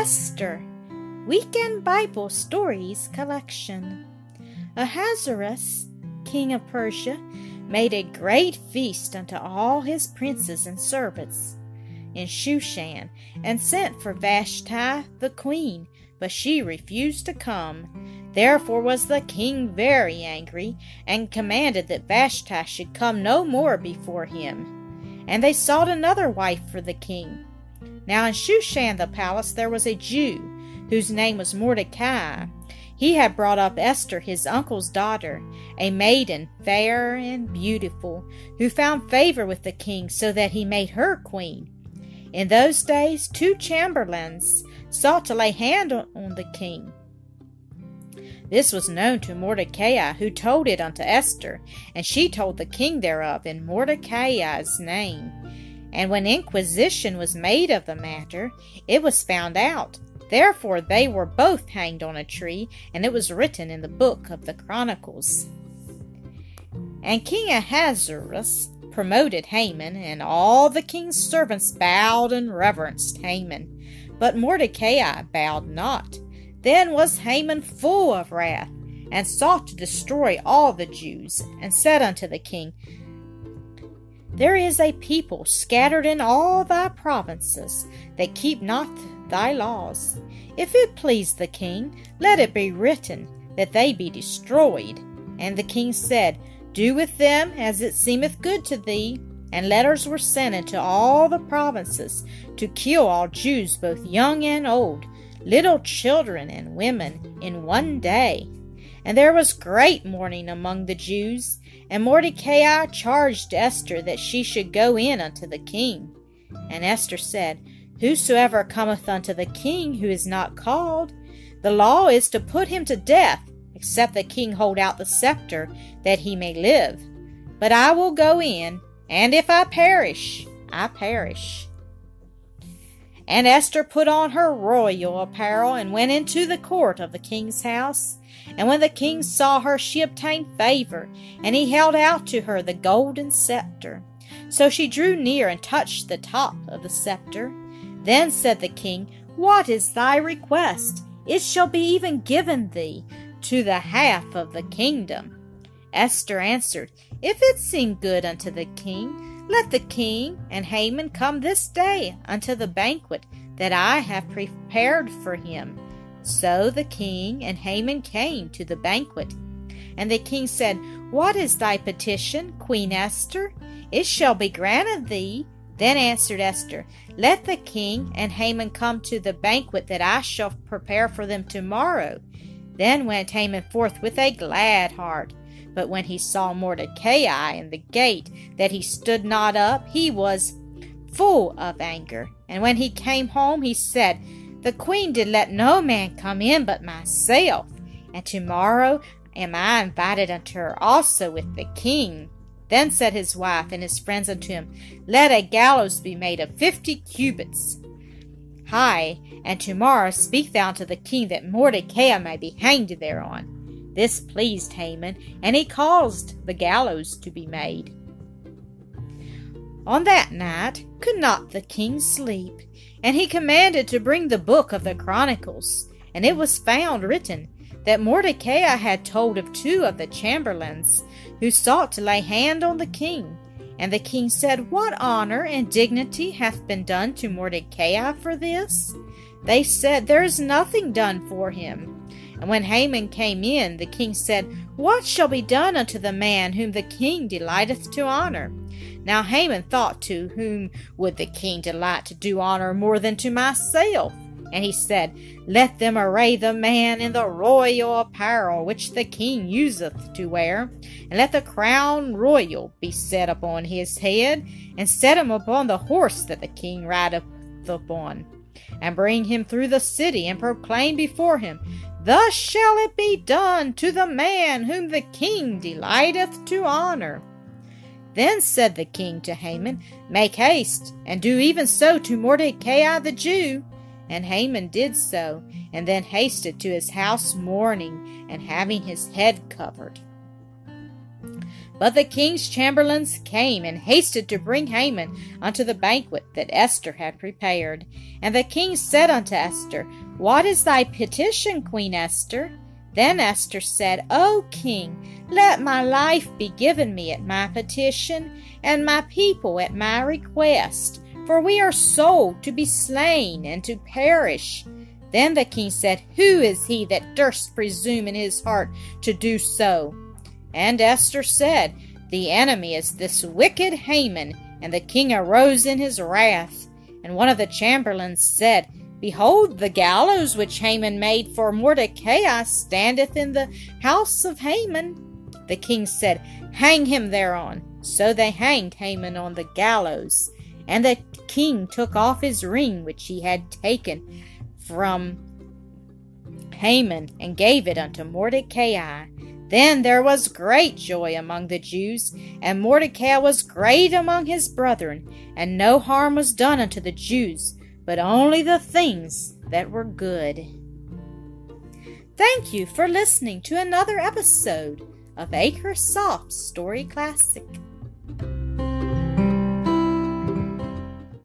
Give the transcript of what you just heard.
Esther Weekend Bible Stories Collection. Ahasuerus, king of Persia, made a great feast unto all his princes and servants in Shushan, and sent for Vashti the queen, but she refused to come. Therefore was the king very angry, and commanded that Vashti should come no more before him. And they sought another wife for the king. Now in Shushan the palace there was a Jew, whose name was Mordecai. He had brought up Esther, his uncle's daughter, a maiden fair and beautiful, who found favor with the king, so that he made her queen. In those days, two chamberlains sought to lay hand on the king. This was known to Mordecai, who told it unto Esther, and she told the king thereof in Mordecai's name. And when inquisition was made of the matter, it was found out. Therefore they were both hanged on a tree, and it was written in the book of the Chronicles. And King Ahasuerus promoted Haman, and all the king's servants bowed and reverenced Haman. But Mordecai bowed not. Then was Haman full of wrath, and sought to destroy all the Jews, and said unto the king, There is a people scattered in all thy provinces that keep not thy laws. If it please the king, let it be written that they be destroyed. And the king said, Do with them as it seemeth good to thee. And letters were sent into all the provinces to kill all Jews, both young and old, little children and women, in one day. And there was great mourning among the Jews. And Mordecai charged Esther that she should go in unto the king. And Esther said, Whosoever cometh unto the king who is not called, the law is to put him to death, except the king hold out the scepter, that he may live. But I will go in, and if I perish, I perish. And Esther put on her royal apparel and went into the court of the king's house. And when the king saw her, she obtained favor, and he held out to her the golden scepter. So she drew near and touched the top of the scepter. Then said the king, What is thy request? It shall be even given thee to the half of the kingdom. Esther answered, If it seem good unto the king, let the king and Haman come this day unto the banquet that I have prepared for him. So the king and Haman came to the banquet. And the king said, What is thy petition, Queen Esther? It shall be granted thee. Then answered Esther, Let the king and Haman come to the banquet that I shall prepare for them tomorrow. Then went Haman forth with a glad heart. But when he saw Mordecai in the gate, that he stood not up, he was full of anger. And when he came home, he said, The queen did let no man come in but myself, and tomorrow am I invited unto her also with the king. Then said his wife and his friends unto him, Let a gallows be made of fifty cubits high, and tomorrow speak thou unto the king that Mordecai may be hanged thereon. This pleased Haman, and he caused the gallows to be made. On that night could not the king sleep, and he commanded to bring the book of the Chronicles, and it was found written that Mordecai had told of two of the chamberlains who sought to lay hand on the king. And the king said, What honor and dignity hath been done to Mordecai for this? They said, There is nothing done for him. And when Haman came in, the king said, What shall be done unto the man whom the king delighteth to honor? Now Haman thought, To whom would the king delight to do honor more than to myself? And he said, Let them array the man in the royal apparel which the king useth to wear, and let the crown royal be set upon his head, and set him upon the horse that the king rideth upon, and bring him through the city, and proclaim before him, Thus shall it be done to the man whom the king delighteth to honor. Then said the king to Haman, Make haste, and do even so to Mordecai the Jew and Haman did so, and then hasted to his house mourning, and having his head covered. But the king's chamberlains came and hasted to bring Haman unto the banquet that Esther had prepared. And the king said unto Esther, What is thy petition, Queen Esther? Then Esther said, O king, let my life be given me at my petition, and my people at my request, for we are sold to be slain and to perish. Then the king said, Who is he that durst presume in his heart to do so? And Esther said, The enemy is this wicked Haman. And the king arose in his wrath. And one of the chamberlains said, Behold, the gallows which Haman made for Mordecai standeth in the house of Haman. The king said, Hang him thereon. So they hanged Haman on the gallows. And the king took off his ring which he had taken from Haman and gave it unto Mordecai. Then there was great joy among the Jews, and Mordecai was great among his brethren, and no harm was done unto the Jews, but only the things that were good. Thank you for listening to another episode of Acre Soft Story Classic.